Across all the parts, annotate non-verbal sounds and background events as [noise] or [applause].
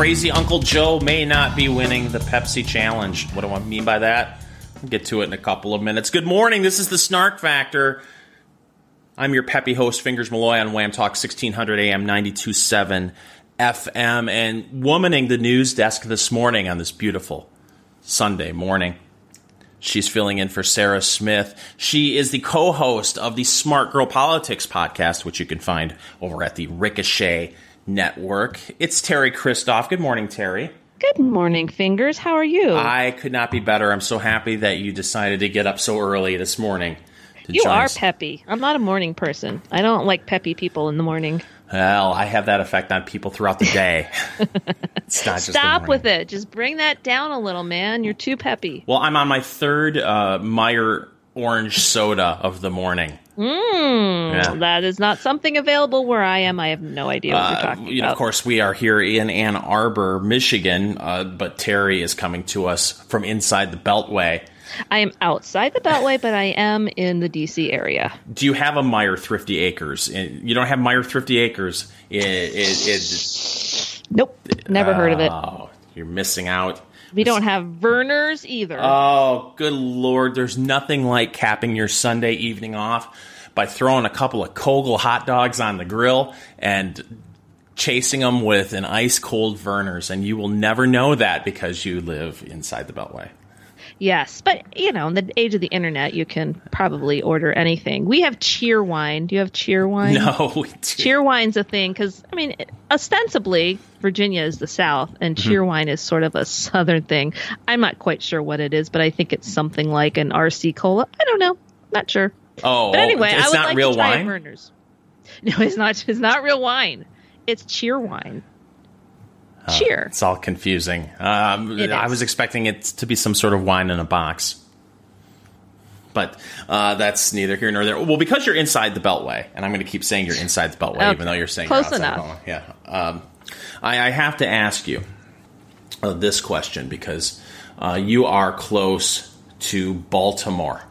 crazy Uncle Joe may not be winning the Pepsi Challenge. What do I mean by that? We'll get to it in a couple of minutes. Good morning. This is the Snark Factor. I'm your peppy host, Fingers Malloy on Wham Talk 1600 AM 927 FM, and womaning the news desk this morning on this beautiful Sunday morning. She's filling in for Sarah Smith. She is the co host of the Smart Girl Politics podcast, which you can find over at the Ricochet Network. It's Teri Christoph. Good morning, Teri. Good morning, Fingers. How are you? I could not be better. I'm so happy that you decided to get up so early this morning. You are us. peppy. I'm not a morning person. I don't like peppy people in the morning. Well, I have that effect on people throughout the day. [laughs] Stop with it. Just bring that down a little, man. You're too peppy. Well, I'm on my third uh, Meijer orange soda of the morning. Mm, yeah. That is not something available where I am. I have no idea what uh, you're talking you know, about. Of course, we are here in Ann Arbor, Michigan, uh, but Teri is coming to us from inside the Beltway. I am outside the Beltway, but I am in the DC area. Do you have a Meijer Thrifty Acres? You don't have Meijer Thrifty Acres. It, it, it, nope, never heard of it. Oh, you're missing out. We don't have Vernors either. Oh, good lord! There's nothing like capping your Sunday evening off by throwing a couple of Koegel hot dogs on the grill and chasing them with an ice cold Vernors. and you will never know that because you live inside the Beltway. Yes, but you know, in the age of the internet, you can probably order anything. We have Cheerwine. Do you have Cheerwine? No, [laughs] Cheerwine's a thing because I mean, ostensibly Virginia is the South, and mm-hmm. Cheerwine is sort of a [laughs] Southern thing. I'm not quite sure what it is, but I think it's something like an RC cola. I don't know, not sure. Oh, but anyway, it's I would not like real to try wine. Vernors. [laughs] No, it's not. It's not real wine. It's Cheerwine. Uh, Cheer. It's all confusing. Um, I was expecting it to be some sort of wine in a box. But uh, that's neither here nor there. Well, because you're inside the Beltway, and I'm going to keep saying you're inside the Beltway, okay. even though you're saying close you're enough. Yeah, um, I, I, have to ask you uh, this question because uh, you are close to Baltimore.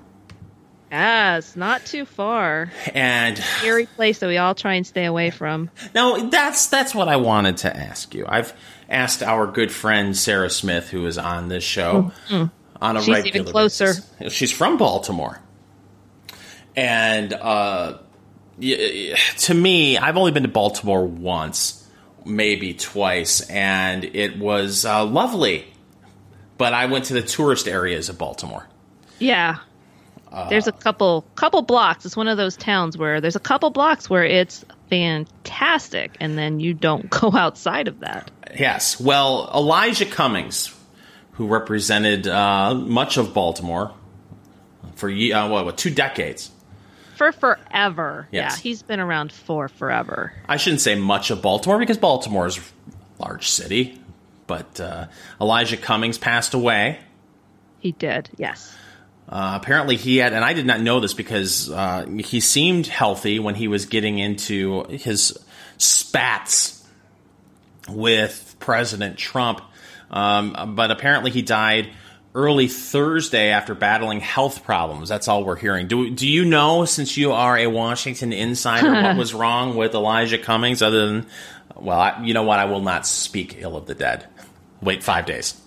Yes, not too far. And scary place that we all try and stay away from. No, that's that's what I wanted to ask you. I've asked our good friend Sarah Smith, who is on this show, mm-hmm. on a She's regular even closer. Basis. She's from Baltimore, and uh, to me, I've only been to Baltimore once, maybe twice, and it was uh, lovely. But I went to the tourist areas of Baltimore. Yeah, there's a couple couple blocks. It's one of those towns where there's a couple blocks where it's fantastic, and then you don't [laughs] go outside of that. Yes. Well, Elijah Cummings, who represented uh, much of Baltimore for uh, what, what, two decades. For forever. Yes. Yeah, he's been around for forever. I shouldn't say much of Baltimore because Baltimore is a large city, but uh, Elijah Cummings passed away. He did, yes. Uh, apparently, he had, and I did not know this because uh, he seemed healthy when he was getting into his spats with President Trump. Um, but apparently, he died early Thursday after battling health problems. That's all we're hearing. Do do you know, since you are a Washington insider, what [laughs] was wrong with Elijah Cummings? Other than, well, I, you know what? I will not speak ill of the dead. Wait five days.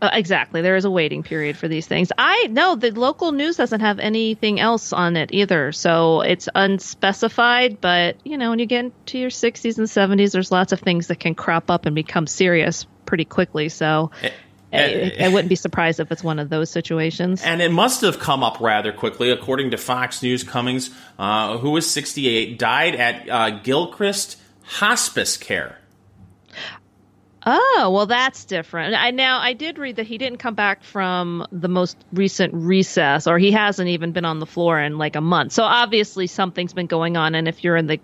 Uh, exactly. There is a waiting period for these things. I know the local news doesn't have anything else on it either. So it's unspecified, but you know, when you get into your 60s and 70s, there's lots of things that can crop up and become serious pretty quickly. So it, I, I, wouldn't be surprised if it's one of those situations. And it must have come up rather quickly, according to Fox News. Cummings, uh, who was 68, died at uh, Gilchrist Hospice Care. Oh, well, that's different. I now I did read that he didn't come back from the most recent recess, or he hasn't even been on the floor in like a month. So obviously something's been going on. And if you're in the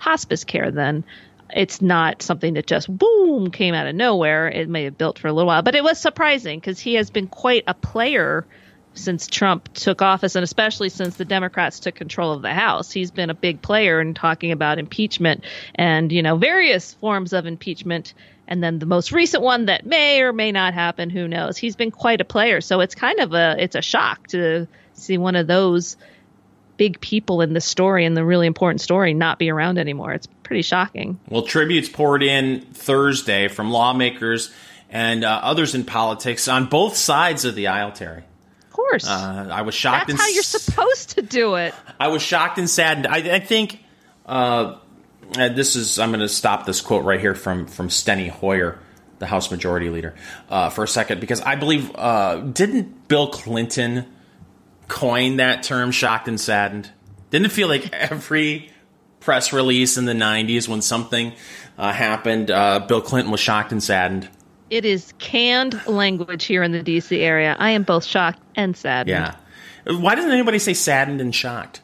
hospice care, then it's not something that just boom came out of nowhere. It may have built for a little while, but it was surprising because he has been quite a player since Trump took office, and especially since the Democrats took control of the House. He's been a big player in talking about impeachment and you know various forms of impeachment and then the most recent one that may or may not happen who knows he's been quite a player so it's kind of a it's a shock to see one of those big people in the story and the really important story not be around anymore. It's pretty shocking. Well, tributes poured in Thursday from lawmakers and uh, others in politics on both sides of the aisle, Teri. Course. Uh, I was shocked. That's how you're supposed to do it. I was shocked and saddened. I, I think uh, this is. I'm going to stop this quote right here from from Steny Hoyer, the House Majority Leader, uh, for a second because I believe uh, didn't Bill Clinton coin that term "shocked and saddened"? Didn't it feel like every press release in the '90s when something uh, happened, uh, Bill Clinton was shocked and saddened? It is canned language here in the DC area. I am both shocked and saddened. Yeah. Why doesn't anybody say saddened and shocked?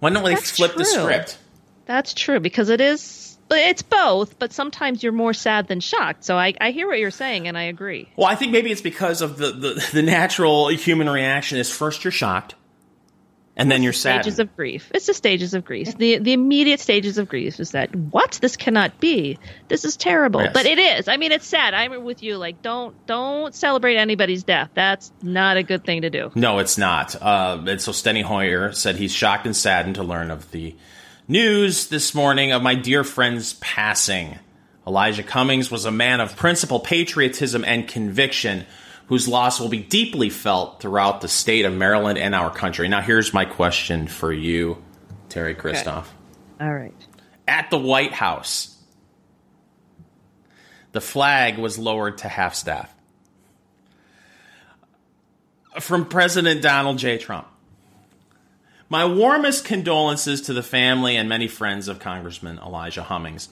Why don't they That's flip the script? That's true because it is. It's both, but sometimes you're more sad than shocked. So I, I hear what you're saying, and I agree. Well, I think maybe it's because of the, the, the natural human reaction is first you're shocked, and then you're sad. Stages of grief. It's the stages of grief. The the immediate stages of grief is that what this cannot be. This is terrible, Yes. but it is. I mean, it's sad. I'm with you. Like, don't don't celebrate anybody's death. That's not a good thing to do. No, it's not. Uh, and so Steny Hoyer said he's shocked and saddened to learn of the news this morning of my dear friend's passing. Elijah Cummings was a man of principle, patriotism, and conviction whose loss will be deeply felt throughout the state of Maryland and our country. Now, here's my question for you, Teri Christoph. All right. At the White House, the flag was lowered to half staff. From President Donald J. Trump. My warmest condolences to the family and many friends of Congressman Elijah Cummings.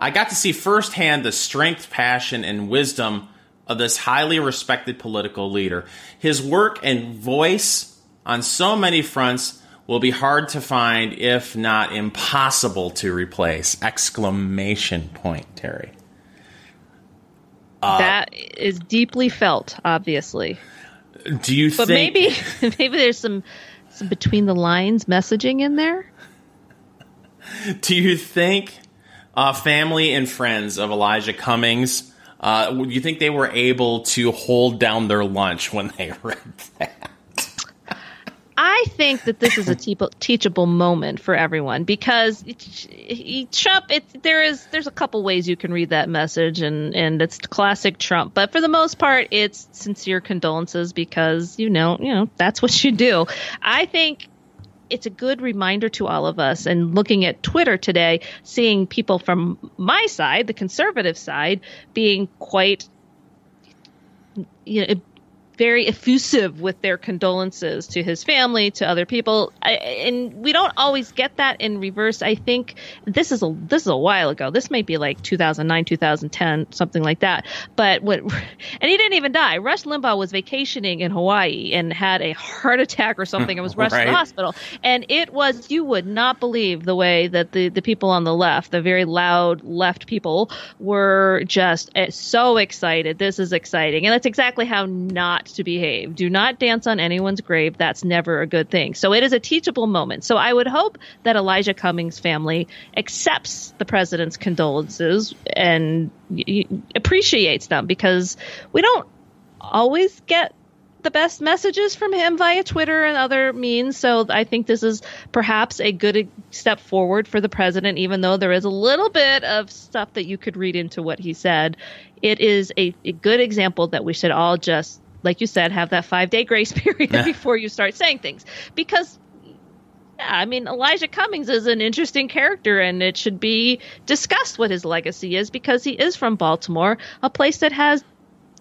I got to see firsthand the strength, passion, and wisdom of this highly respected political leader. His work and voice on so many fronts will be hard to find, if not impossible to replace. Exclamation point, Teri. Uh, that is deeply felt, obviously. Do you think But think maybe [laughs] maybe there's some some between the lines messaging in there. Do you think uh, family and friends of Elijah Cummings, uh, you think they were able to hold down their lunch when they [laughs] read that? I think that this is a teachable, moment for everyone because Trump. There is there's a couple ways you can read that message, and and it's classic Trump. But for the most part, it's sincere condolences because you know you know that's what you do. I think it's a good reminder to all of us. And looking at Twitter today, seeing people from my side, the conservative side, being quite you know very effusive with their condolences to his family, to other people, I, and we don't always get that in reverse. I think this is a this is a while ago. This may be like 2009, 2010, something like that. But what, [laughs] and he didn't even die. Rush Limbaugh was vacationing in Hawaii and had a heart attack or something and was [laughs] rushed to the hospital. And it was you would not believe the way that the the people on the left, the very loud left people, were just eh, so excited. This is exciting, and that's exactly how not to behave. Do not dance on anyone's grave. That's never a good thing. So it is a teachable moment. So I would hope that Elijah Cummings' family accepts the president's condolences and appreciates them because we don't always get the best messages from him via Twitter and other means. So I think this is perhaps a good step forward for the president, even though there is a little bit of stuff that you could read into what he said. It is a, a good example that we should all just, like you said, have that five day grace [laughs] period Yeah. before you start saying things. Because yeah, I mean, Elijah Cummings is an interesting character, and it should be discussed what his legacy is because he is from Baltimore, a place that has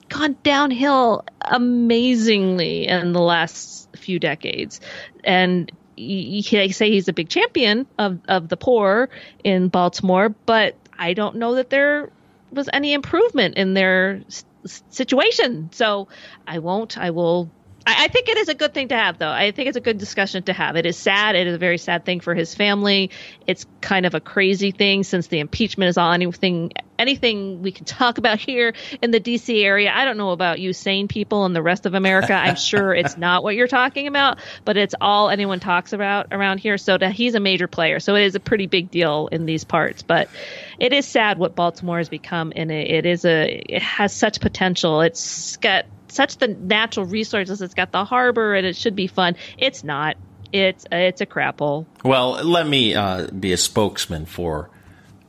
gone downhill amazingly in the last few decades. And they say he's a big champion of, of the poor in Baltimore, but I don't know that there was any improvement in their situation. So I won't, I will. I I think it is a good thing to have, though. I think it's a good discussion to have. It is sad. It is a very sad thing for his family. It's kind of a crazy thing since the impeachment is all anything anything we can talk about here in the DC area. I don't know about you sane people in the rest of America. I'm [laughs] sure it's not what you're talking about, but it's all anyone talks about around here. So that he's a major player. So it is a pretty big deal in these parts. But it is sad what Baltimore has become, and it, it is a it has such potential. It's got such the natural resources. It's got the harbor, and it should be fun. It's not. It's it's a crapple. Well, let me uh, be a spokesman for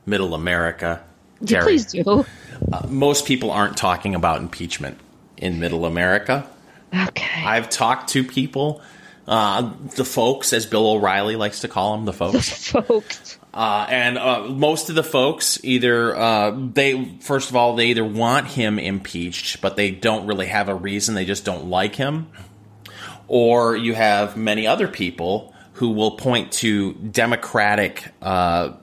Middle America. Teri. Please do. Uh, most people aren't talking about impeachment in Middle America. Okay. I've talked to people, uh, the folks, as Bill O'Reilly likes to call them, the folks. The [laughs] folks. Uh, and uh, most of the folks either uh, they first of all they either want him impeached, but they don't really have a reason. They just don't like him, or you have many other people who will point to Democratic uh,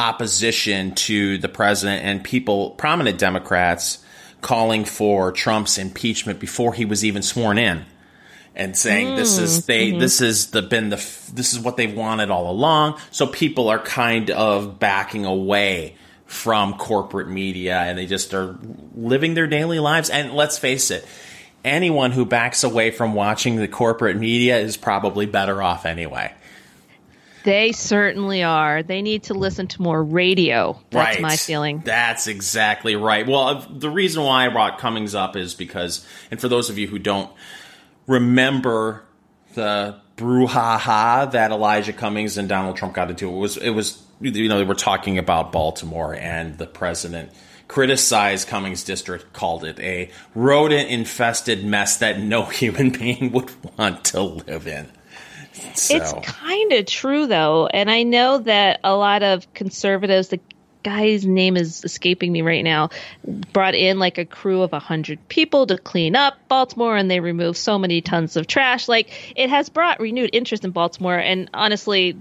opposition to the president and people, prominent Democrats, calling for Trump's impeachment before he was even sworn in and saying mm, this is they mm-hmm. this is the been the this is what they've wanted all along. So people are kind of backing away from corporate media and they just are living their daily lives. And let's face it, anyone who backs away from watching the corporate media is probably better off anyway. They certainly are. They need to listen to more radio. That's right. my feeling. That's exactly right. Well, uh, the reason why I brought Cummings up is because, and for those of you who don't remember the brouhaha that Elijah Cummings and Donald Trump got into. It was it was you know they were talking about Baltimore and the president criticized Cummings district, called it a rodent infested mess that no [laughs] human being would want to live in. So. It's kind of true though, and I know that a lot of conservatives, the guy's name is escaping me right now, brought in like a crew of a hundred people to clean up Baltimore, and they removed so many tons of trash. Like it has brought renewed interest in Baltimore, and honestly,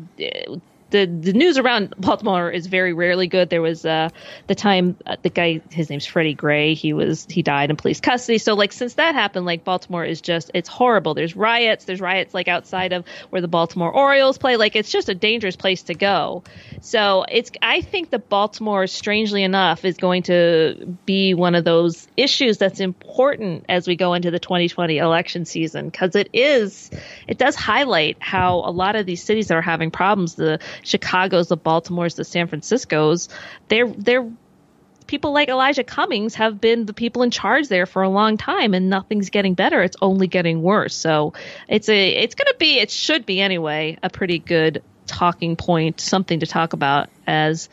the the news around Baltimore is very rarely good. There was uh, the time uh, the guy his name's Freddie Gray. He was he died in police custody. So like since that happened, like Baltimore is just it's horrible. There's riots. There's riots like outside of where the Baltimore Orioles play. Like it's just a dangerous place to go. So it's I think that Baltimore, strangely enough, is going to be one of those issues that's important as we go into the 2020 election season because it is it does highlight how a lot of these cities that are having problems the Chicago's, the Baltimore's, the San Francisco's, they're they're people like Elijah Cummings have been the people in charge there for a long time and nothing's getting better. It's only getting worse. So it's a it's gonna be it should be anyway, a pretty good talking point, something to talk about as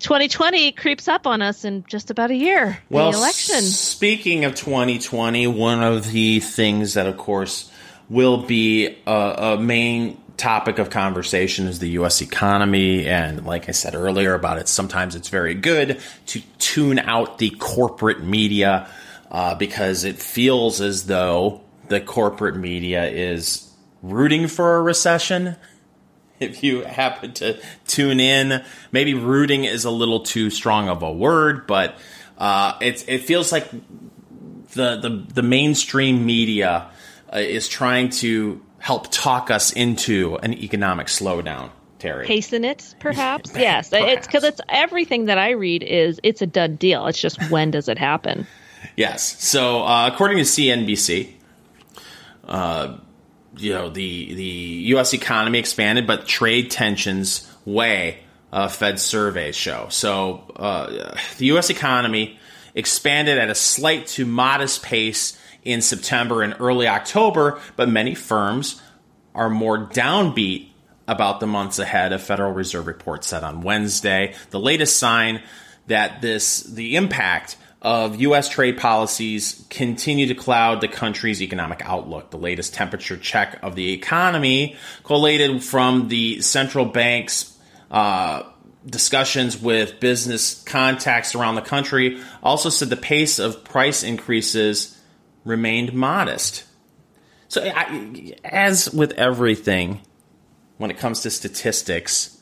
2020 creeps up on us in just about a year. Well, the election. Speaking of 2020, one of the things that, of course, will be a, a main topic of conversation is the U.S. economy. And like I said earlier about it, sometimes it's very good to tune out the corporate media uh, because it feels as though the corporate media is rooting for a recession. [laughs] If you happen to tune in, maybe rooting is a little too strong of a word, but uh, it, it feels like the, the, the mainstream media uh, is trying to help talk us into an economic slowdown. Teri. Hasten it, perhaps. [laughs] yes, perhaps. it's because it's everything that I read is it's a done deal. It's just when does it happen? Yes. So uh, according to CNBC, uh, you know the the U.S. economy expanded, but trade tensions weigh. Uh, Fed surveys show. So uh, the U.S. economy expanded at a slight to modest pace in September and early October, but many firms are more downbeat about the months ahead, a Federal Reserve report said on Wednesday. The latest sign that this the impact of U.S. trade policies continue to cloud the country's economic outlook. The latest temperature check of the economy, collated from the central bank's uh, discussions with business contacts around the country, also said the pace of price increases remained modest. So, I, as with everything, when it comes to statistics,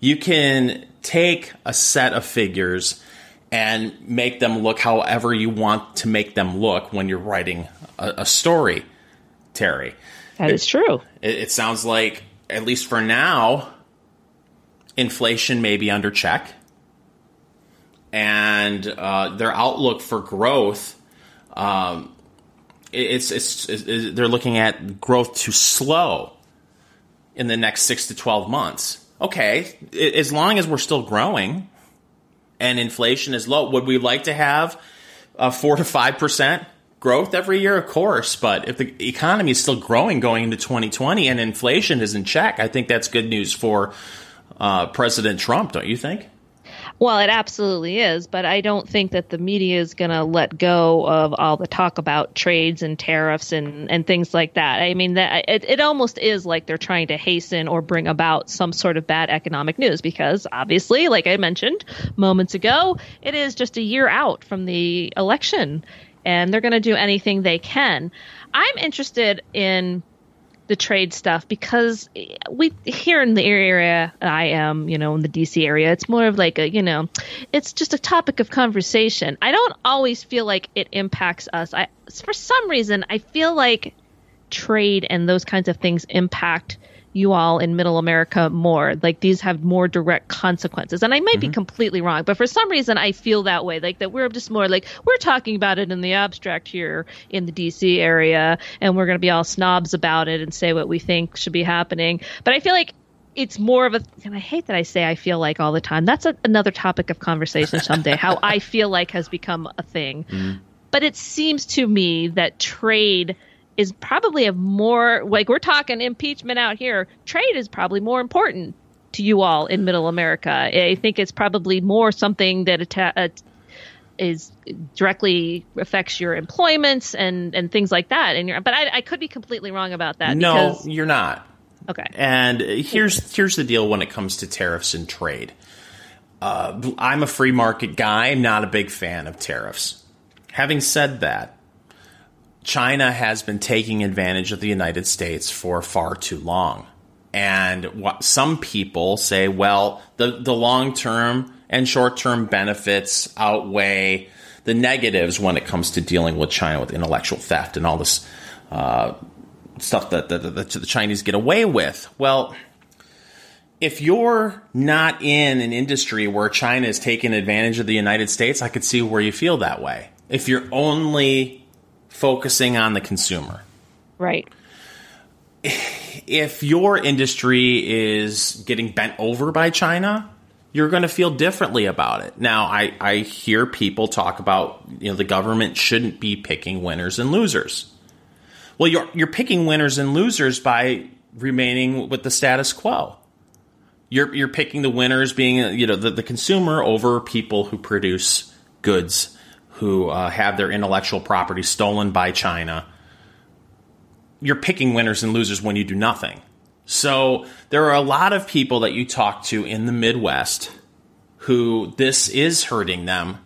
you can take a set of figures and make them look however you want to make them look when you're writing a, a story, Teri. That is true. It, it sounds like, at least for now, inflation may be under check. And uh, their outlook for growth um, it's, it's, it's, they're looking at growth to slow in the next six to 12 months. Okay, as long as we're still growing and inflation is low, would we like to have a four to five percent growth every year, of course, but if the economy is still growing going into 2020 and inflation is in check, I think that's good news for uh, President Trump, don't you think? Well, it absolutely is, but I don't think that the media is going to let go of all the talk about trades and tariffs and, and things like that. I mean, that it, it almost is like they're trying to hasten or bring about some sort of bad economic news because obviously, like I mentioned moments ago, it is just a year out from the election and they're going to do anything they can. I'm interested in the trade stuff because we here in the area I am, you know, in the DC area, it's more of like a, you know, it's just a topic of conversation. I don't always feel like it impacts us. I for some reason I feel like trade and those kinds of things impact you all in middle America more. Like these have more direct consequences. And I might mm-hmm. be completely wrong, but for some reason I feel that way. Like that we're just more like we're talking about it in the abstract here in the DC area and we're going to be all snobs about it and say what we think should be happening. But I feel like it's more of a and I hate that I say I feel like all the time. That's a, another topic of conversation someday how [laughs] I feel like has become a thing. Mm-hmm. But it seems to me that trade is probably a more like we're talking impeachment out here. Trade is probably more important to you all in Middle America. I think it's probably more something that atta- uh, is directly affects your employments and and things like that. And but I, I could be completely wrong about that. No, because, you're not. Okay. And here's here's the deal when it comes to tariffs and trade. Uh, I'm a free market guy. I'm not a big fan of tariffs. Having said that, China has been taking advantage of the United States for far too long. And what some people say, well, the, the long term and short term benefits outweigh the negatives when it comes to dealing with China with intellectual theft and all this uh, stuff that, that, that the Chinese get away with. Well, if you're not in an industry where China is taking advantage of the United States, I could see where you feel that way. If you're only focusing on the consumer. Right. If your industry is getting bent over by China, you're going to feel differently about it. Now, I, I hear people talk about, you know, the government shouldn't be picking winners and losers. Well, you're, you're picking winners and losers by remaining with the status quo. You're, you're picking the winners being, you know, the, the consumer over people who produce goods who uh, have their intellectual property stolen by China. You're picking winners and losers when you do nothing. So there are a lot of people that you talk to in the Midwest who this is hurting them,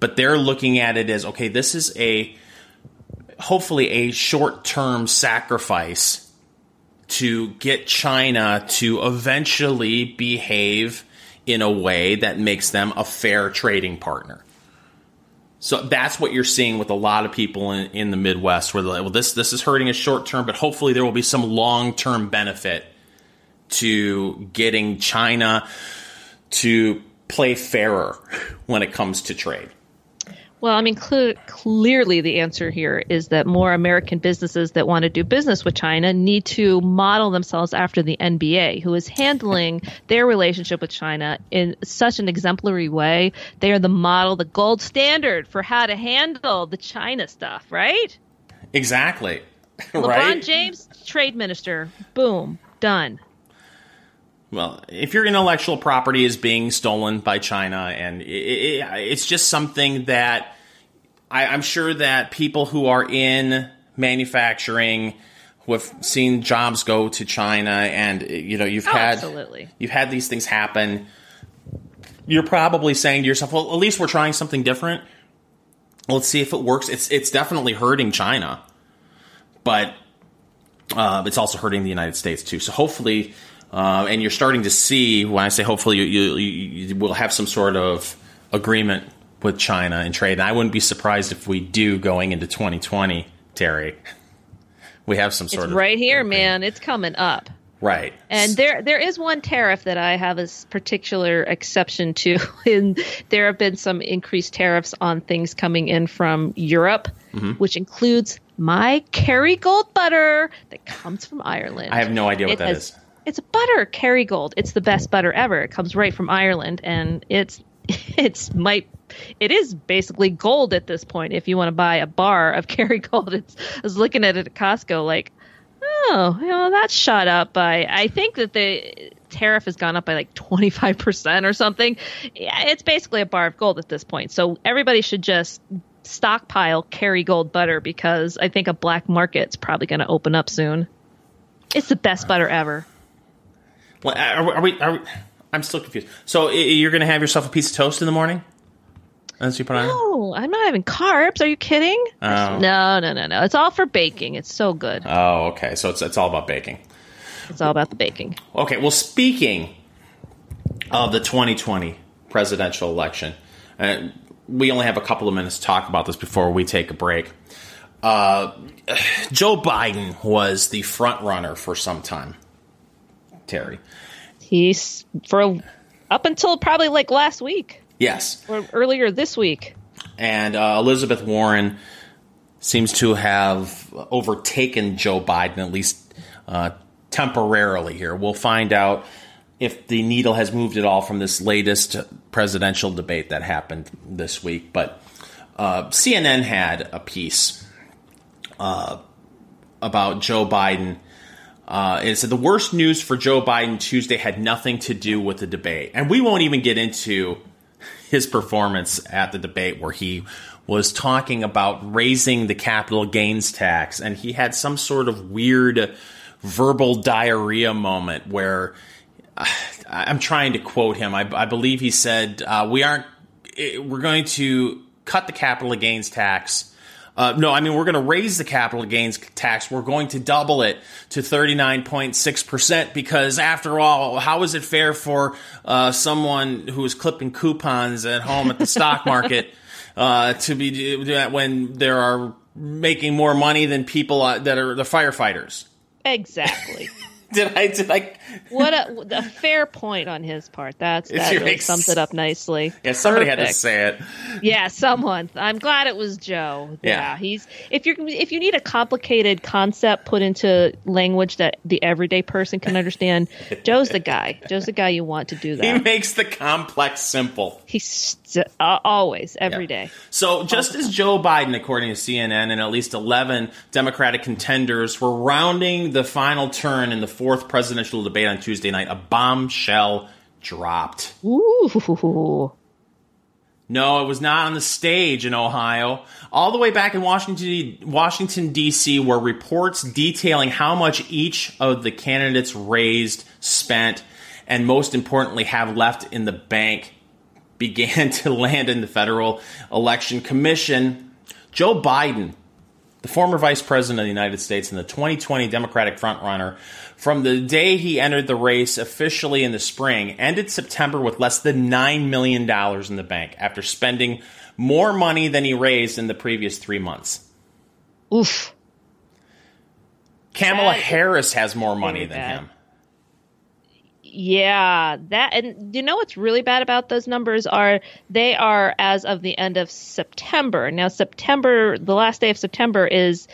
but they're looking at it as okay, this is a hopefully a short term sacrifice to get China to eventually behave in a way that makes them a fair trading partner. So that's what you're seeing with a lot of people in, in the Midwest, where they're like, well, this this is hurting us short term, but hopefully there will be some long term benefit to getting China to play fairer when it comes to trade. Well, I mean, cl- clearly the answer here is that more American businesses that want to do business with China need to model themselves after the NBA, who is handling their relationship with China in such an exemplary way. They are the model, the gold standard for how to handle the China stuff, right? Exactly. [laughs] LeBron right? James, trade minister. Boom, done. Well, if your intellectual property is being stolen by China, and it, it, it's just something that I, I'm sure that people who are in manufacturing who have seen jobs go to China, and you know you've oh, had absolutely. you've had these things happen. You're probably saying to yourself, "Well, at least we're trying something different. Let's see if it works." It's it's definitely hurting China, but uh, it's also hurting the United States too. So hopefully, uh, and you're starting to see when I say hopefully, you, you, you will have some sort of agreement with China and trade. And I wouldn't be surprised if we do going into 2020, Teri. [laughs] We have some sort it's of right here, man. It's coming up. Right. And there there is one tariff that I have a particular exception to. [laughs] And there have been some increased tariffs on things coming in from Europe, mm-hmm. which includes my Kerrygold butter that comes from Ireland. I have no idea what it that has, is. It's butter, Kerrygold. It's the best butter ever. It comes right from Ireland and it's [laughs] it's might it is basically gold at this point. If you want to buy a bar of [laughs] Kerrygold, it's, I was looking at it at Costco, like, oh, know, that's shot up by. I think that the tariff has gone up by like 25% or something. Yeah, it's basically a bar of gold at this point. So everybody should just stockpile Kerrygold butter because I think a black market's probably going to open up soon. It's the best butter ever. Well, are, are, we, are we? I'm still confused. So you're going to have yourself a piece of toast in the morning? As you put on? No, I'm not having carbs. Are you kidding? Oh. No, no, no, no. It's all for baking. It's so good. Oh, okay. So it's it's all about baking. It's all about the baking. Okay. Well, speaking of the 2020 presidential election, uh, we only have a couple of minutes to talk about this before we take a break. Uh, Joe Biden was the front runner for some time. Teri. He's for up until probably like last week. Yes. Or earlier this week. And uh, Elizabeth Warren seems to have overtaken Joe Biden, at least uh, temporarily here. We'll find out if the needle has moved at all from this latest presidential debate that happened this week. But uh, CNN had a piece uh, about Joe Biden. Uh, it said the worst news for Joe Biden Tuesday had nothing to do with the debate. And we won't even get into his performance at the debate where he was talking about raising the capital gains tax. And he had some sort of weird verbal diarrhea moment where I'm trying to quote him. I, I believe he said, uh, "We aren't. Eh, we're going to cut the capital gains tax." Uh, no, I mean we're going to raise the capital gains tax. We're going to double it to 39.6 percent because, after all, how is it fair for uh, someone who is clipping coupons at home at the stock [laughs] market uh, to be when there are making more money than people uh, that are the firefighters? Exactly. [laughs] did I did I? What a, a fair point on his part. That's that really sums it up nicely. Yeah, somebody Perfect. had to say it. Yeah, someone. I'm glad it was Joe. Yeah. yeah, he's if you're if you need a complicated concept put into language that the everyday person can understand, [laughs] Joe's the guy. Joe's the guy you want to do that. He makes the complex simple. He's uh, always every yeah. day. So just as Joe Biden, according to CNN, and at least 11 Democratic contenders were rounding the final turn in the fourth presidential debate on Tuesday night, a bombshell dropped. Ooh. No, it was not on the stage in Ohio. All the way back in Washington, Washington D.C., were reports detailing how much each of the candidates raised, spent, and most importantly, have left in the bank began [laughs] to land in the Federal Election Commission. Joe Biden, the former vice president of the United States and the 2020 Democratic frontrunner, from the day he entered the race officially in the spring, ended September with less than $9 million in the bank after spending more money than he raised in the previous three months. Oof. Kamala Harris has more money than bad. him. Yeah, that and you know what's really bad about those numbers are they are as of the end of September. Now September, the last day of September is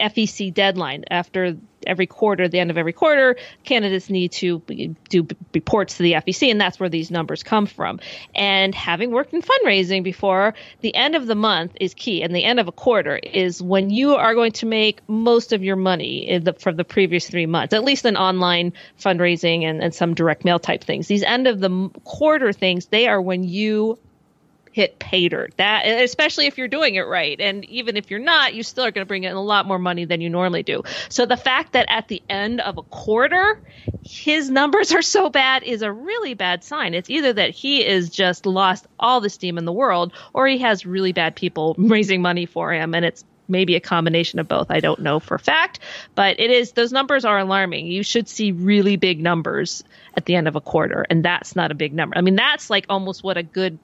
FEC deadline after every quarter, the end of every quarter, candidates need to do reports to the FEC, and that's where these numbers come from. And having worked in fundraising before, the end of the month is key, and the end of a quarter is when you are going to make most of your money the, for the previous three months, at least in online fundraising and, and some direct mail type things. These end of the quarter things, they are when you hit pay dirt. That especially if you're doing it right, and even if you're not, you still are going to bring in a lot more money than you normally do. So the fact that at the end of a quarter, his numbers are so bad is a really bad sign. It's either that he is just lost all the steam in the world, or he has really bad people [laughs] raising money for him, and it's maybe a combination of both. I don't know for fact, but it is those numbers are alarming. You should see really big numbers at the end of a quarter, and that's not a big number. I mean, that's like almost what a good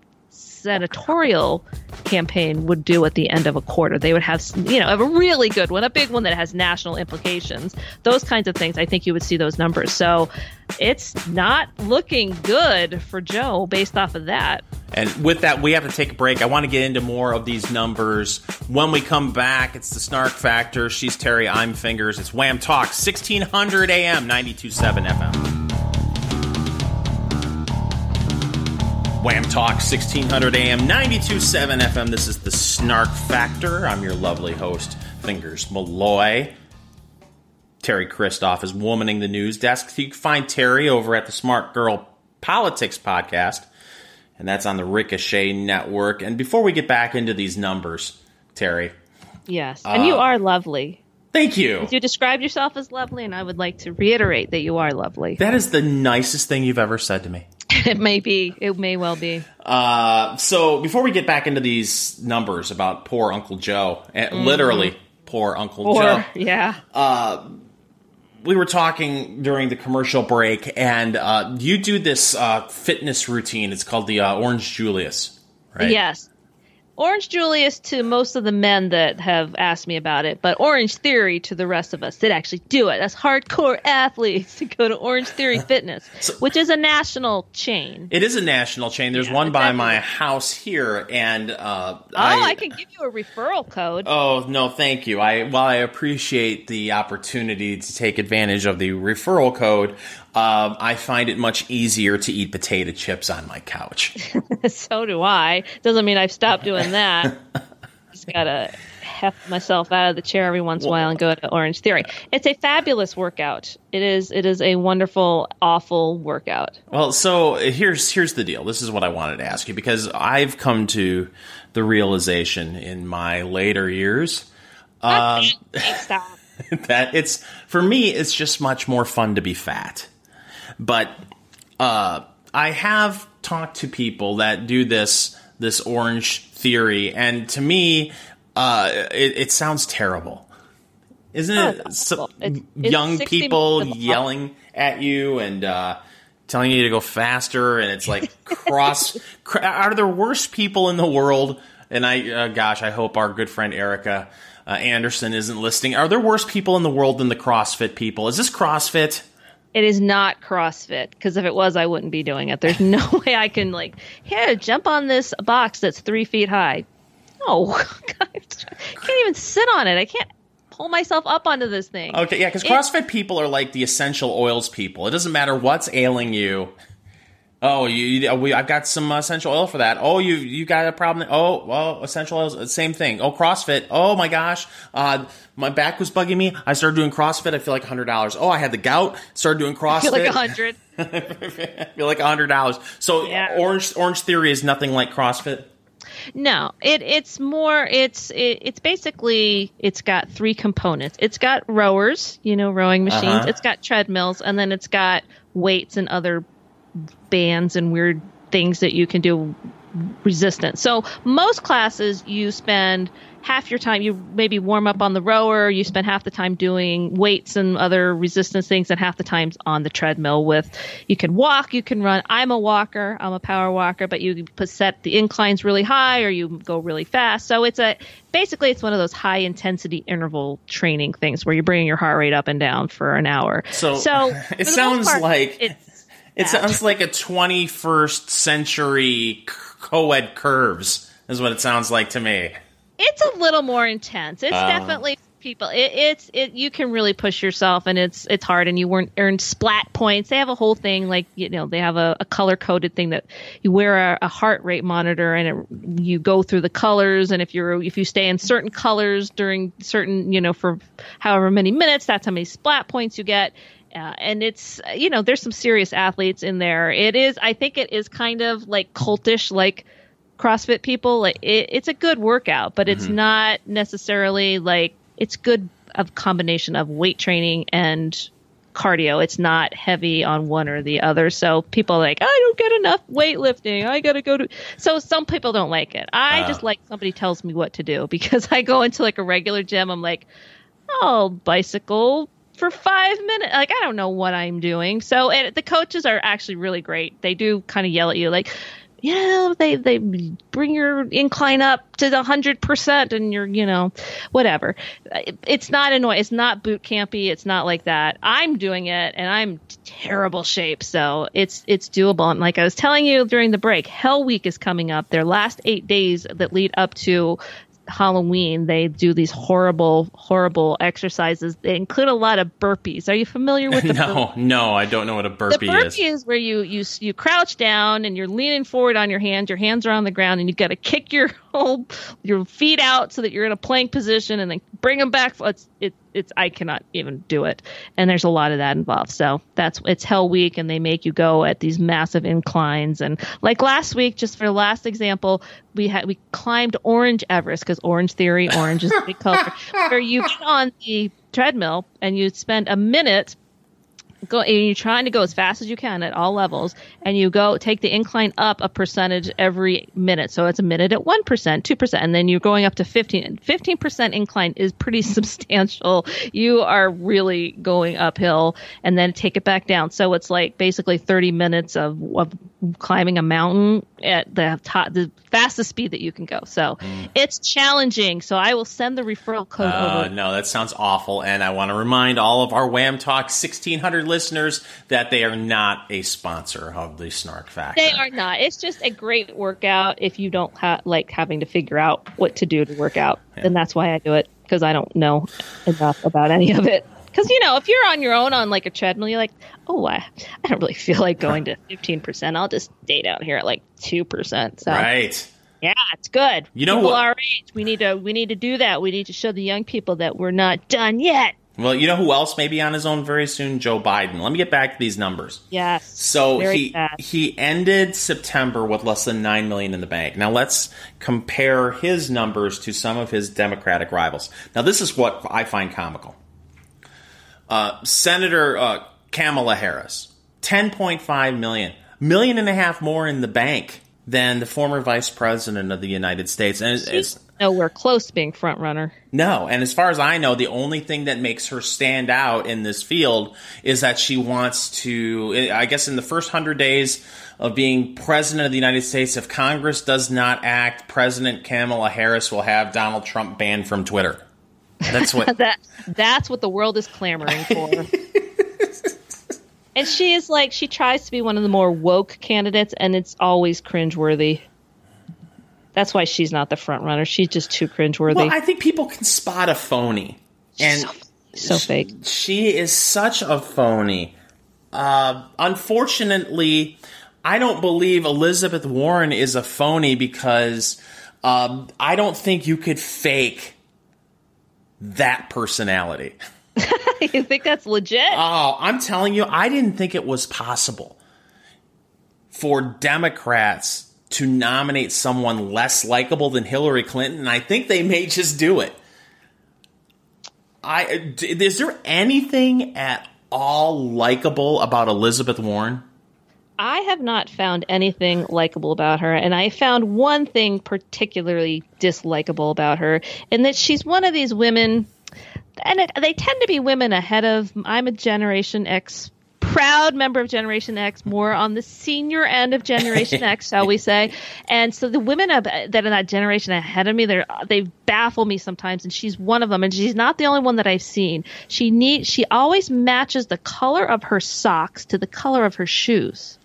senatorial campaign would do at the end of a quarter. They would have, you know, have a really good one, a big one that has national implications. Those kinds of things. I think you would see those numbers. So it's not looking good for Joe based off of that. And with that, we have to take a break. I want to get into more of these numbers when we come back. It's the Snark Factor. She's Teri. I'm Fingers. It's Wham Talk, 1600 AM, 92.7 FM. Wham Talk 1600 AM 927 FM. This is the Snark Factor. I'm your lovely host, Fingers Malloy. Teri Christoph is womaning the news desk. You can find Teri over at the Smart Girl Politics podcast, and that's on the Ricochet Network. And before we get back into these numbers, Teri. Yes, and you uh, are lovely. Thank you. You described yourself as lovely, and I would like to reiterate that you are lovely. That is the nicest thing you've ever said to me. [laughs] it may be. It may well be. Uh, so before we get back into these numbers about poor Uncle Joe, mm-hmm. literally poor Uncle poor, Joe. Yeah. Uh, we were talking during the commercial break, and uh, you do this uh, fitness routine. It's called the uh, Orange Julius, right? Yes. Orange Julius to most of the men that have asked me about it, but Orange Theory to the rest of us that actually do it. That's hardcore [laughs] athletes to go to Orange Theory [laughs] Fitness, so, which is a national chain. It is a national chain. There's yeah, one by my house here, and uh, oh, I, I, can give you a referral code. Oh no, thank you. I while I appreciate the opportunity to take advantage of the referral code, um, I find it much easier to eat potato chips on my couch. [laughs] so do I. Doesn't mean I've stopped doing that. [laughs] Just gotta heft myself out of the chair every once in a while and go to Orange Theory. It's a fabulous workout. It is. It is a wonderful, awful workout. Well, so here's here's the deal. This is what I wanted to ask you because I've come to the realization in my later years um, [laughs] that it's for me. It's just much more fun to be fat. But uh, I have talked to people that do this this orange theory, and to me, uh, it, it, sounds terrible. Isn't it? Oh, so, it's, young it's people yelling at you and uh, telling you to go faster, and it's like [laughs] cross. are there worst people in the world? And I, uh, gosh, I hope our good friend Erica uh, Anderson isn't listening. Are there worse people in the world than the CrossFit people? Is this CrossFit? It is not CrossFit because if it was, I wouldn't be doing it. There's no [laughs] way I can like here jump on this box that's three feet high. No, [laughs] I can't even sit on it. I can't pull myself up onto this thing. Okay, yeah, because CrossFit people are like the essential oils people. It doesn't matter what's ailing you. Oh, you, you we, I've got some essential oil for that. Oh, you you got a problem? Oh, well, essential oils, same thing. Oh, CrossFit. Oh my gosh, uh, my back was bugging me. I started doing CrossFit. I feel like hundred dollars. Oh, I had the gout. Started doing CrossFit. I feel like a hundred. [laughs] I feel like a hundred dollars. So yeah. Orange Orange Theory is nothing like CrossFit. No, it it's more it's it, it's basically it's got three components. It's got rowers, you know, rowing machines. Uh-huh. It's got treadmills, and then it's got weights and other bands and weird things that you can do resistance. So most classes you spend half your time you maybe warm up on the rower, you spend half the time doing weights and other resistance things and half the times on the treadmill with you can walk, you can run. I'm a walker, I'm a power walker, but you set the inclines really high or you go really fast. So it's a basically it's one of those high intensity interval training things where you're bringing your heart rate up and down for an hour. So, so [laughs] it sounds part, like it's it sounds like a 21st century co-ed curves is what it sounds like to me. It's a little more intense. It's uh, definitely people. It, it's it. You can really push yourself, and it's it's hard. And you weren't earn splat points. They have a whole thing like you know they have a, a color coded thing that you wear a, a heart rate monitor, and it, you go through the colors. And if you're if you stay in certain colors during certain you know for however many minutes, that's how many splat points you get uh, and it's you know there's some serious athletes in there. It is I think it is kind of like cultish like CrossFit people. Like it, it's a good workout, but it's mm-hmm. not necessarily like it's good of combination of weight training and cardio. It's not heavy on one or the other. So people like, I don't get enough weightlifting. I got to go to. So some people don't like it. I uh. just like somebody tells me what to do [laughs] because I go into like a regular gym. I'm like, oh, bicycle, for five minutes. Like, I don't know what I'm doing. So it, the coaches are actually really great. They do kind of yell at you, like, yeah, they, they bring your incline up to the hundred percent and you're, you know, whatever. It's not annoying. It's not boot campy. It's not like that. I'm doing it and I'm terrible shape. So it's, it's doable. And like I was telling you during the break, Hell Week is coming up. Their last eight days that lead up to Halloween, they do these horrible, horrible exercises. They include a lot of burpees. Are you familiar with the [laughs] no, burpee? no, I don't know what a burpee, the burpee is. is. where you you you crouch down and you're leaning forward on your hands. Your hands are on the ground, and you've got to kick your [laughs] whole your feet out so that you're in a plank position, and then bring them back. It's it, it's I cannot even do it, and there's a lot of that involved. So that's it's Hell Week, and they make you go at these massive inclines. And like last week, just for the last example, we had we climbed Orange Everest because Orange Theory, orange is the big [laughs] color. where you get on the treadmill and you spend a minute go and you're trying to go as fast as you can at all levels and you go take the incline up a percentage every minute. So it's a minute at 1% 2% and then you're going up to 15 15% incline is pretty [laughs] substantial. You are really going uphill and then take it back down. So it's like basically 30 minutes of, of climbing a mountain at the top the fastest speed that you can go so it's challenging so i will send the referral code Uh, over no, that sounds awful. And I want to remind all of our Wham Talk 1600 listeners that they are not a sponsor of the Snark Factor. They are not. It's just a great workout if you don't ha- like having to figure out what to do to work out. And that's why I do it because I don't know enough about any of it. Because you know, if you're on your own on like a treadmill, you're like, oh, I, I don't really feel like going to 15%. I'll just stay down here at like 2%. So Right. yeah, it's good. You know people what- our age, we need to we need to do that. We need to show the young people that we're not done yet. Well, you know who else may be on his own very soon? Joe Biden. Let me get back to these numbers. Yes. So he fast. he ended September with less than nine million in the bank. Now let's compare his numbers to some of his Democratic rivals. Now this is what I find comical. Uh, Senator uh, Kamala Harris, ten point five million, million and a half more in the bank than the former vice president of the United States, and it's, it's nowhere close to being front runner. no, and as far as I know, the only thing that makes her stand out in this field is that she wants to. I guess in the first hundred days of being president of the United States, if Congress does not act, President Kamala Harris will have Donald Trump banned from Twitter. That's what. [laughs] that that's what the world is clamoring for. [laughs] and she is like she tries to be one of the more woke candidates, and it's always cringeworthy. That's why she's not the front runner. She's just too cringeworthy. well, I think people can spot a phony, and so fake. she is such a phony. Uh, unfortunately, I don't believe Elizabeth Warren is a phony because um, I don't think you could fake that personality. [laughs] you think that's legit? Oh, I'm telling you, I didn't think it was possible for Democrats to nominate someone less likable than Hillary Clinton. And I think they may just do it. I is there anything at all likable about Elizabeth Warren? I have not found anything likable about her, and I found one thing particularly dislikable about her, in that she's one of these women, and it, they tend to be women ahead of. I'm a Generation X, proud member of Generation X, more on the senior end of Generation [laughs] X, shall we say? And so the women of, that are that generation ahead of me, they they baffle me sometimes, and she's one of them. And she's not the only one that I've seen. She need she always matches the color of her socks to the color of her shoes.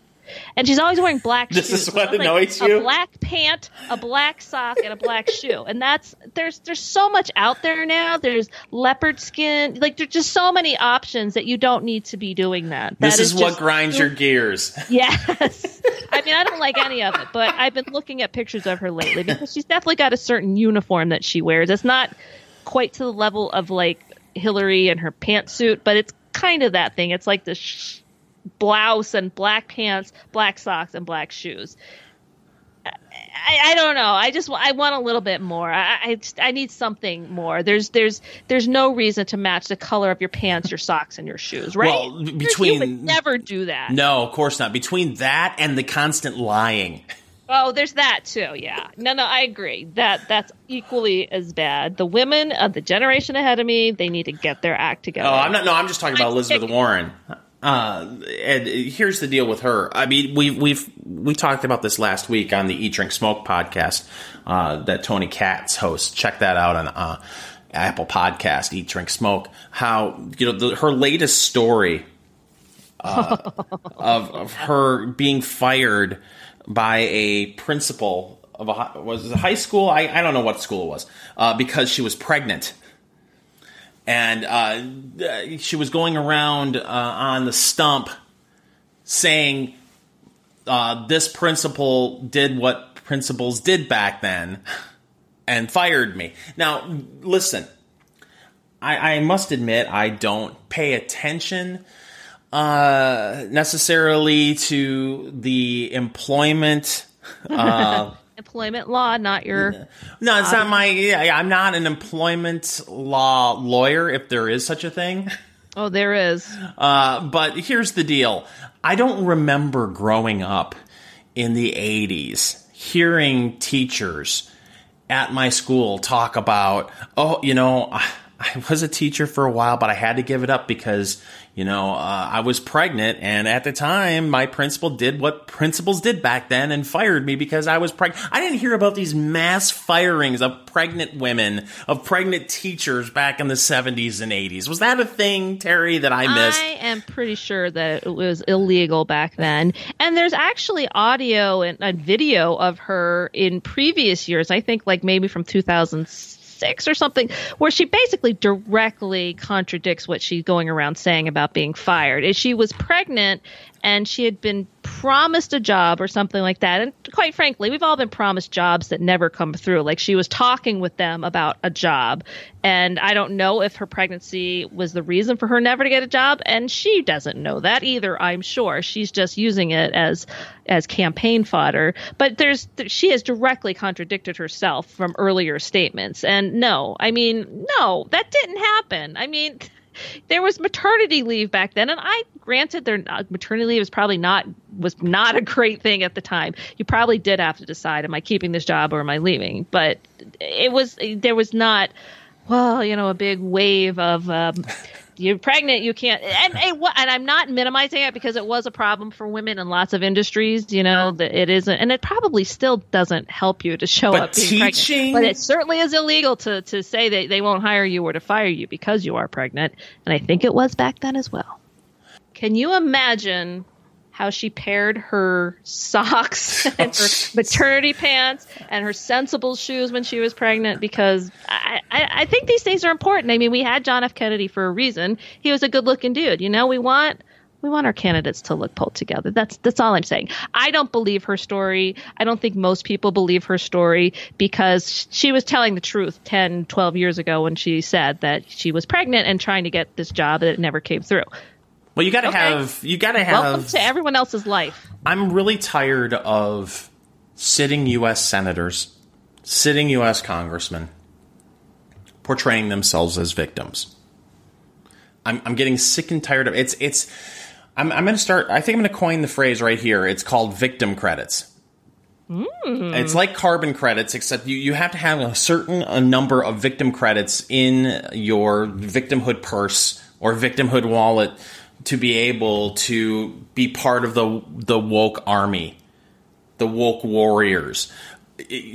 And she's always wearing black This shoes. is what Like annoys you. a black pant, a black sock, and a black shoe. And that's there's there's so much out there now. There's leopard skin. Like there's just so many options that you don't need to be doing that. This is what just- grinds your gears. [laughs] Yes. I mean, I don't like any of it, but I've been looking at pictures of her lately because she's definitely got a certain uniform that she wears. It's not quite to the level of like Hillary and her pantsuit, but it's kind of that thing. It's like the sh- blouse and black pants, black socks, and black shoes. I, I don't know. I just I want a little bit more. I I, just, I need something more. There's there's there's no reason to match the color of your pants, your socks, and your shoes, right? Well, you between- would never do that. No, of course not. Between that and the constant lying. Oh, there's that too. Yeah. No, no, I agree. That that's equally as bad. The women of the generation ahead of me, they need to get their act together. Oh, I'm not. No, I'm just talking about I'm Elizabeth kidding. Warren. Uh, and here's the deal with her. I mean, we've we've we talked about this last week on the Eat Drink Smoke podcast uh, that Tony Katz hosts. Check that out on uh, Apple Podcast. Eat Drink Smoke. How you know the, her latest story uh, [laughs] of of her being fired by a principal of a was it high school. I, I don't know what school it was uh, because she was pregnant, and uh, she was going around uh, on the stump saying uh, this principal did what principals did back then and fired me. Now, listen, I, I must admit I don't pay attention uh, necessarily to the employment. Employment law, not your. No, it's not my. Yeah, I'm not an employment law lawyer, if there is such a thing. [laughs] Oh, there is. Uh, but here's the deal I don't remember growing up in the 80s hearing teachers at my school talk about, oh, you know, I, I was a teacher for a while, but I had to give it up because, you know, uh, I was pregnant. And at the time, my principal did what principals did back then and fired me because I was pregnant. I didn't hear about these mass firings of pregnant women, of pregnant teachers back in the 70s and 80s. Was that a thing, Teri, that I missed? I am pretty sure that it was illegal back then. And there's actually audio and, and video of her in previous years. I think like maybe from 2006 six or something, where she basically directly contradicts what she's going around saying about being fired. She was pregnant and she had been promised a job or something like that. And quite frankly, we've all been promised jobs that never come through. Like she was talking with them about a job. And I don't know if her pregnancy was the reason for her never to get a job. And she doesn't know that either, I'm sure. She's just using it as as campaign fodder. But there's she has directly contradicted herself from earlier statements. And no, I mean, no, that didn't happen. I mean [laughs] there was maternity leave back then, and I granted their uh, maternity leave was probably not was not a great thing at the time. You probably did have to decide: am I keeping this job or am I leaving? But it was there was not well, you know, a big wave of um, you're pregnant, you can't. And, and, and I'm not minimizing it because it was a problem for women in lots of industries. You know, that it isn't, and it probably still doesn't help you to show but up being teaching, pregnant. But it certainly is illegal to to say that they won't hire you or to fire you because you are pregnant. And I think it was back then as well. Can you imagine how she paired her socks [laughs] and her maternity pants and her sensible shoes when she was pregnant because I, I, I, think these things are important. I mean, we had John F. Kennedy for a reason. He was a good looking dude. You know, we want we want our candidates to look pulled together. That's that's all I'm saying. I don't believe her story. I don't think most people believe her story because she was telling the truth 10, 12 years ago when she said that she was pregnant and trying to get this job that it never came through. Well, you got to okay. have you got to have welcome to everyone else's life. I'm really tired of sitting U.S. senators, sitting U.S. congressmen, portraying themselves as victims. I'm, I'm getting sick and tired of it's it's. I'm, I'm going to start. I think I'm going to coin the phrase right here. It's called victim credits. Mm. It's like carbon credits, except you, you have to have a certain a number of victim credits in your victimhood purse or victimhood wallet to be able to be part of the the woke army, the woke warriors.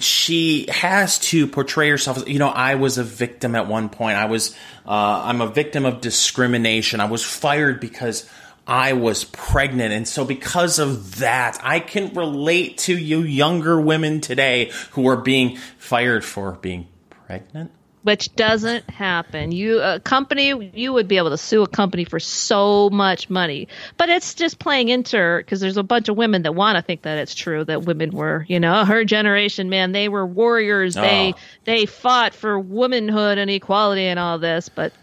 She has to portray herself as you know. I was a victim at one point. I was. Uh, I'm a victim of discrimination. I was fired because I was pregnant. And so, because of that, I can relate to you younger women today who are being fired for being pregnant which doesn't happen. You a company you would be able to sue a company for so much money, but it's just playing into because there's a bunch of women that want to think that it's true that women were, you know, her generation, man, they were warriors. Oh. They they fought for womanhood and equality and all this, but. [laughs]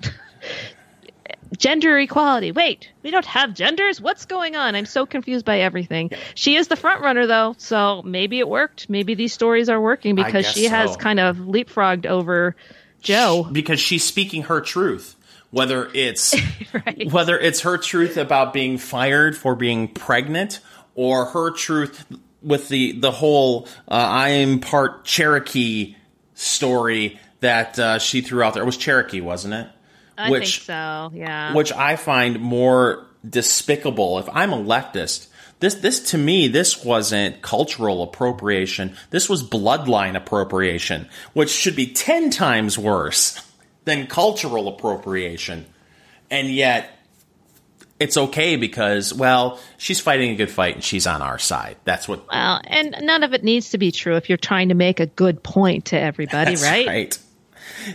gender equality. Wait, we don't have genders. What's going on? I'm so confused by everything. She is the front runner though, so maybe it worked. Maybe these stories are working because she so. has kind of leapfrogged over Joe because she's speaking her truth whether it's [laughs] right. whether it's her truth about being fired for being pregnant or her truth with the the whole uh, I am part Cherokee story that uh, she threw out there. It was Cherokee, wasn't it? I which, think so. Yeah. Which I find more despicable. If I'm a leftist, this this to me this wasn't cultural appropriation. This was bloodline appropriation, which should be 10 times worse than cultural appropriation. And yet it's okay because, well, she's fighting a good fight and she's on our side. That's what. Well, and none of it needs to be true if you're trying to make a good point to everybody, That's right? right.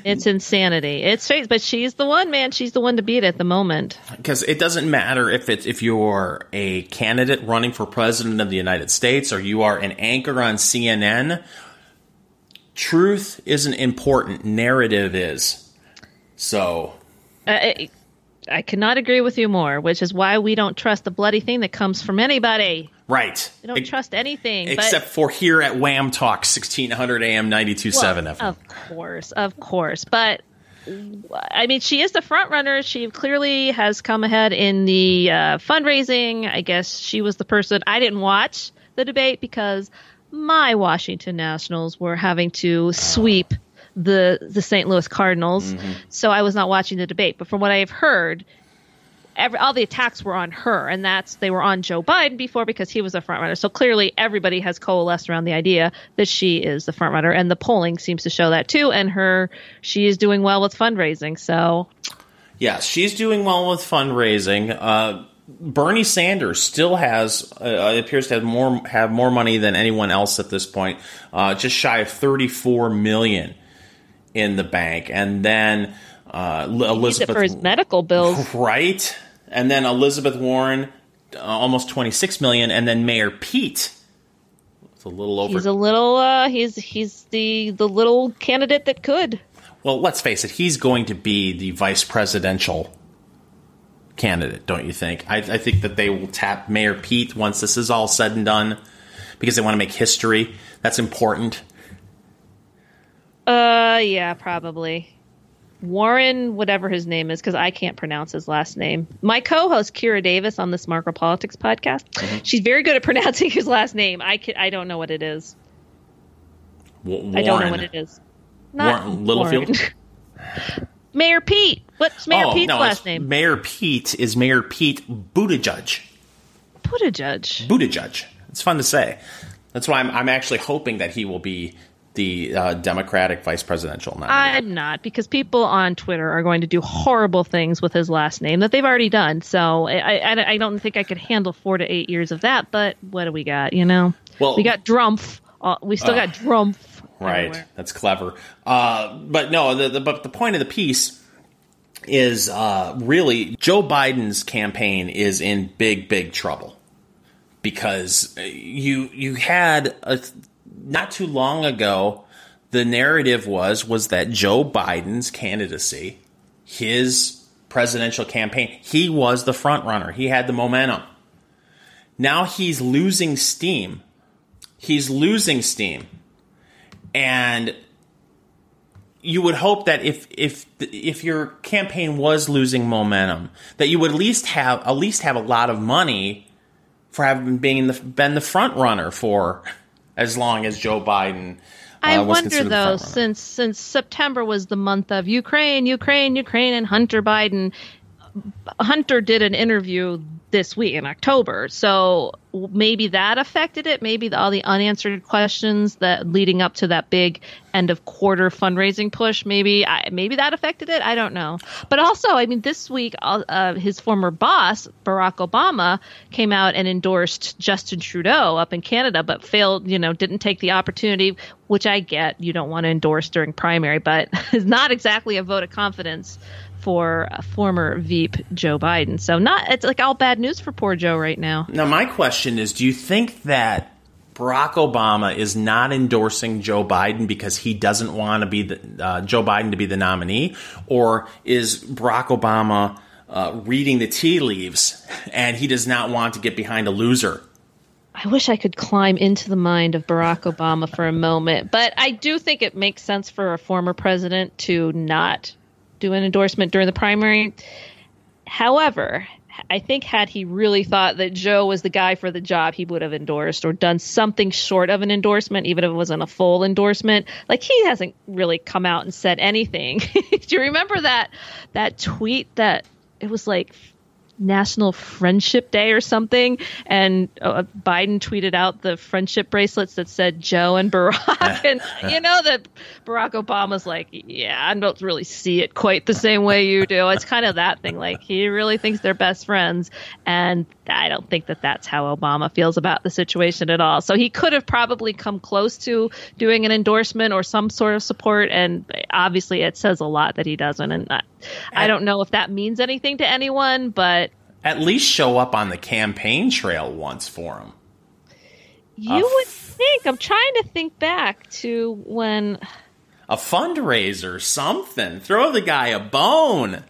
It's insanity. It's fake, but she's the one, man. She's the one to beat at the moment. Because it doesn't matter if it's if you're a candidate running for president of the United States or you are an anchor on CNN. Truth isn't important. Narrative is. So Uh, I cannot agree with you more, which is why we don't trust the bloody thing that comes from anybody. Right. We don't trust anything. but- except for here at Wham Talk, sixteen hundred AM, ninety two seven Well, FM. Of course, of course. But I mean, she is the front runner. She clearly has come ahead in the uh, fundraising. I guess she was the person. I didn't watch the debate because my Washington Nationals were having to sweep the the St. Louis Cardinals, so I was not watching the debate. But from what I have heard. Every, all the attacks were on her, and that's they were on Joe Biden before because he was a front runner. So clearly, everybody has coalesced around the idea that she is the front runner, and the polling seems to show that too. And her, she is doing well with fundraising. So Yes, she's doing well with fundraising. Uh, Bernie Sanders still has uh, appears to have more have more money than anyone else at this point, uh, just shy of thirty four million in the bank, and then uh, Elizabeth for his medical bills. [laughs] right, and then Elizabeth Warren uh, almost twenty six million, and then Mayor Pete. It's a little over. He's a little, uh, he's he's the the little candidate that could. well, let's face it, he's going to be the vice presidential candidate, don't you think? I, I think that they will tap Mayor Pete once this is all said and done because they want to make history. That's important. Uh, yeah, probably. Warren, whatever his name is, because I can't pronounce his last name. My co-host Kira Davis on the Smarter Politics podcast, mm-hmm. she's very good at pronouncing [laughs] his last name. I can, I don't know what it is. I don't know what it is. Not Warren- Littlefield? Warren. [laughs] Mayor Pete. What's Mayor oh, Pete's no, last name? Mayor Pete is Mayor Pete Buttigieg. A. Buttigieg. It's fun to say. That's why I'm, I'm actually hoping that he will be the uh, Democratic vice presidential nominee. I'm not because people on Twitter are going to do horrible things with his last name that they've already done. So I, I, I don't think I could handle four to eight years of that. But what do we got? You know, Well- we got Drumpf. Uh, we still got Drumpf. Right. everywhere. That's clever. Uh, but no, the, the but the point of the piece is uh, really Joe Biden's campaign is in big big trouble because uh, you you had a, not too long ago the narrative was was that Joe Biden's candidacy, his presidential campaign, he was the front runner. He had the momentum. Now he's losing steam. He's losing steam and you would hope that if if if your campaign was losing momentum, that you would at least have at least have a lot of money for having been the been the front runner for as long as Joe Biden. I uh, was wonder though, since since September was the month of Ukraine, Ukraine, Ukraine, and Hunter Biden. Hunter did an interview this week in October, so maybe that affected it. Maybe the, all the unanswered questions that leading up to that big end of quarter fundraising push, maybe I, maybe that affected it. I don't know. But also, I mean, this week, uh, his former boss Barack Obama came out and endorsed Justin Trudeau up in Canada, but failed. You know, didn't take the opportunity, which I get. You don't want to endorse during primary, but [laughs] is not exactly a vote of confidence for former Veep Joe Biden. So not it's like all bad news for poor Joe right now. Now, my question is: Do you think that Barack Obama is not endorsing Joe Biden because he doesn't want to be the uh, Joe Biden to be the nominee, or is Barack Obama uh, reading the tea leaves and he does not want to get behind a loser? I wish I could climb into the mind of Barack Obama for a moment, but I do think it makes sense for a former president to not do an endorsement during the primary. However, I think had he really thought that Joe was the guy for the job, he would have endorsed or done something short of an endorsement, even if it wasn't a full endorsement. Like he hasn't really come out and said anything. [laughs] Do you remember that that tweet that it was like National Friendship Day or something, and uh, Biden tweeted out the friendship bracelets that said Joe and Barack, [laughs] and you know that Barack Obama's like, yeah, I don't really see it quite the same way you do. It's kind of that thing, like he really thinks they're best friends, and I don't think that that's how Obama feels about the situation at all. So he could have probably come close to doing an endorsement or some sort of support, and obviously it says a lot that he doesn't, and I, I don't know if that means anything to anyone, but at least show up on the campaign trail once for him. You would think. I'm trying to think back to when a fundraiser, something. Throw the guy a bone.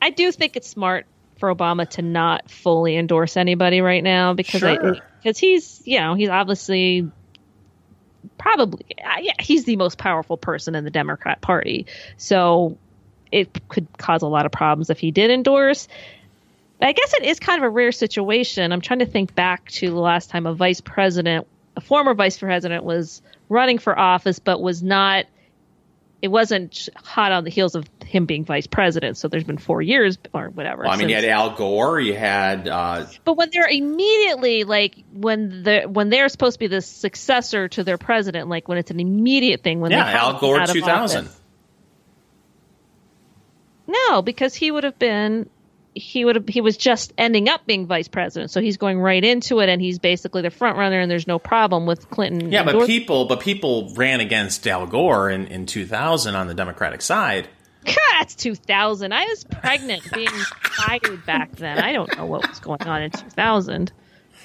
I do think it's smart for Obama to not fully endorse anybody right now because sure. because he's you know he's obviously probably yeah he's the most powerful person in the Democrat Party so it could cause a lot of problems if he did endorse. I guess it is kind of a rare situation. I'm trying to think back to the last time a vice president, a former vice president, was running for office, but was not. It wasn't hot on the heels of him being vice president. So there's been four years or whatever. Well, I mean, you had Al Gore. You had. Uh... But when they're immediately like when the when they're supposed to be the successor to their president, like when it's an immediate thing. When they yeah, Al Gore 2000. No, because he would have been he would have, he was just ending up being vice president, so he's going right into it, and he's basically the front runner, and there's no problem with Clinton. Yeah, but people, but people ran against Al Gore in, in 2000 on the Democratic side. God, [laughs] That's 2000. I was pregnant, being fired back then. I don't know what was going on in 2000.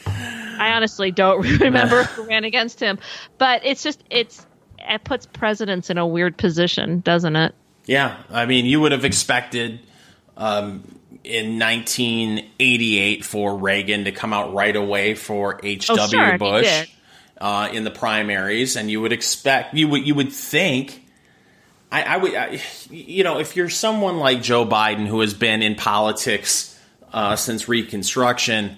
I honestly don't [laughs] remember who ran against him, but it's just it's it puts presidents in a weird position, doesn't it? Yeah, I mean, you would have expected um, in 1988 for Reagan to come out right away for H.W. Oh, sure, Bush uh, in the primaries, and you would expect you would you would think. I, I would, I, you know, if you're someone like Joe Biden who has been in politics uh, since Reconstruction,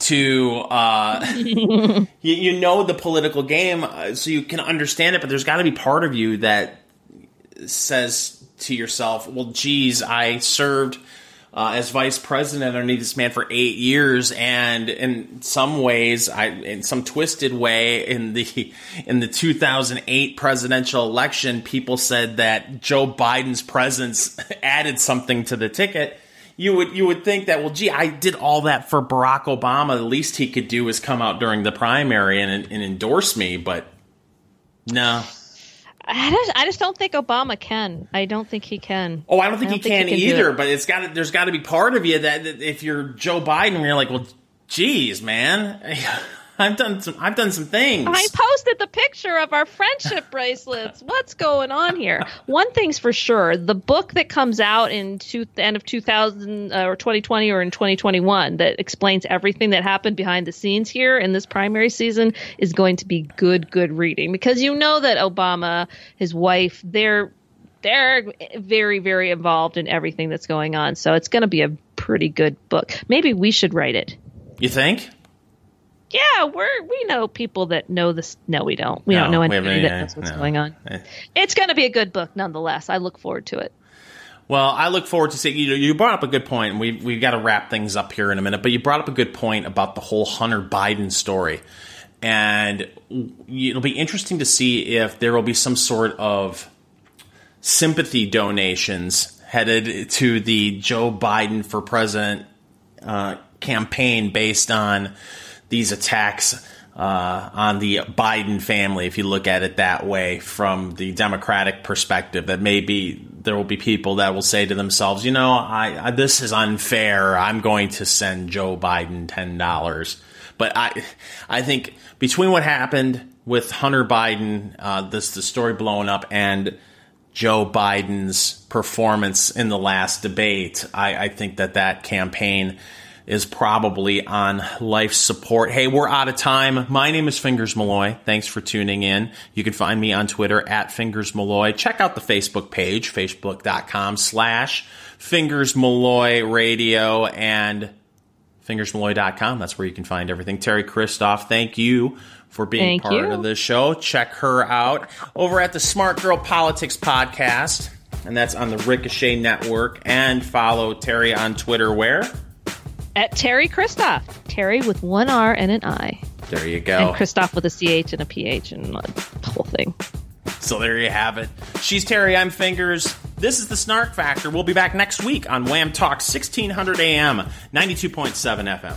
to uh, [laughs] you, you, know the political game, uh, so you can understand it. But there's got to be part of you that says to yourself, "Well, geez, I served." uh, as vice president underneath this man for eight years, and in some ways, I in some twisted way, in the in the 2008 presidential election, people said that Joe Biden's presence [laughs] added something to the ticket. You would you would think that well, gee, I did all that for Barack Obama. The least he could do is come out during the primary and, and endorse me, but no. I just, I just don't think Obama can. I don't think he can. Oh, I don't think, I don't he, think can he, can either. It. But it's got to, there's got to be part of you that, that if you're Joe Biden, you're like, well, geez, man, [laughs] I've done some. I've done some things. I posted the picture of our friendship [laughs] bracelets. What's going on here? One thing's for sure: the book that comes out in two, the end of 2000 uh, or 2020 or in 2021 that explains everything that happened behind the scenes here in this primary season is going to be good, good reading because you know that Obama, his wife, they're they're very, very involved in everything that's going on. So it's going to be a pretty good book. Maybe we should write it. You think? Yeah, we're we know people that know this. No, we don't. We no, don't know anybody that knows what's no. going on. It's going to be a good book, nonetheless. I look forward to it. Well, I look forward to seeing you. You brought up a good point, point. we we've got to wrap things up here in a minute. But you brought up a good point about the whole Hunter Biden story, and it'll be interesting to see if there will be some sort of sympathy donations headed to the Joe Biden for president uh, campaign based on these attacks uh, on the Biden family, if you look at it that way from the Democratic perspective, that maybe there will be people that will say to themselves, you know, I, I this is unfair. I'm going to send Joe Biden ten dollars. But I, I think between what happened with Hunter Biden, uh, this the story blowing up, and Joe Biden's performance in the last debate, I, I think that that campaign is probably on life support. Hey, we're out of time. My name is Fingers Malloy. Thanks for tuning in. You can find me on Twitter at Fingers Malloy. Check out the Facebook page, facebook.com slash Fingers Malloy Radio and fingersmalloy.com. That's where you can find everything. Teri Christoph, thank you for being thank part you. of the show. Check her out over at the Smart Girl Politics Podcast and that's on the Ricochet Network. And follow Teri on Twitter where? At Teri Christoph. Teri with one R and an I. There you go. And Christoph with a CH and a PH and the whole thing. So there you have it. She's Teri, I'm Fingers. This is the Snark Factor. We'll be back next week on Wham Talk, 1600 AM, 92.7 FM.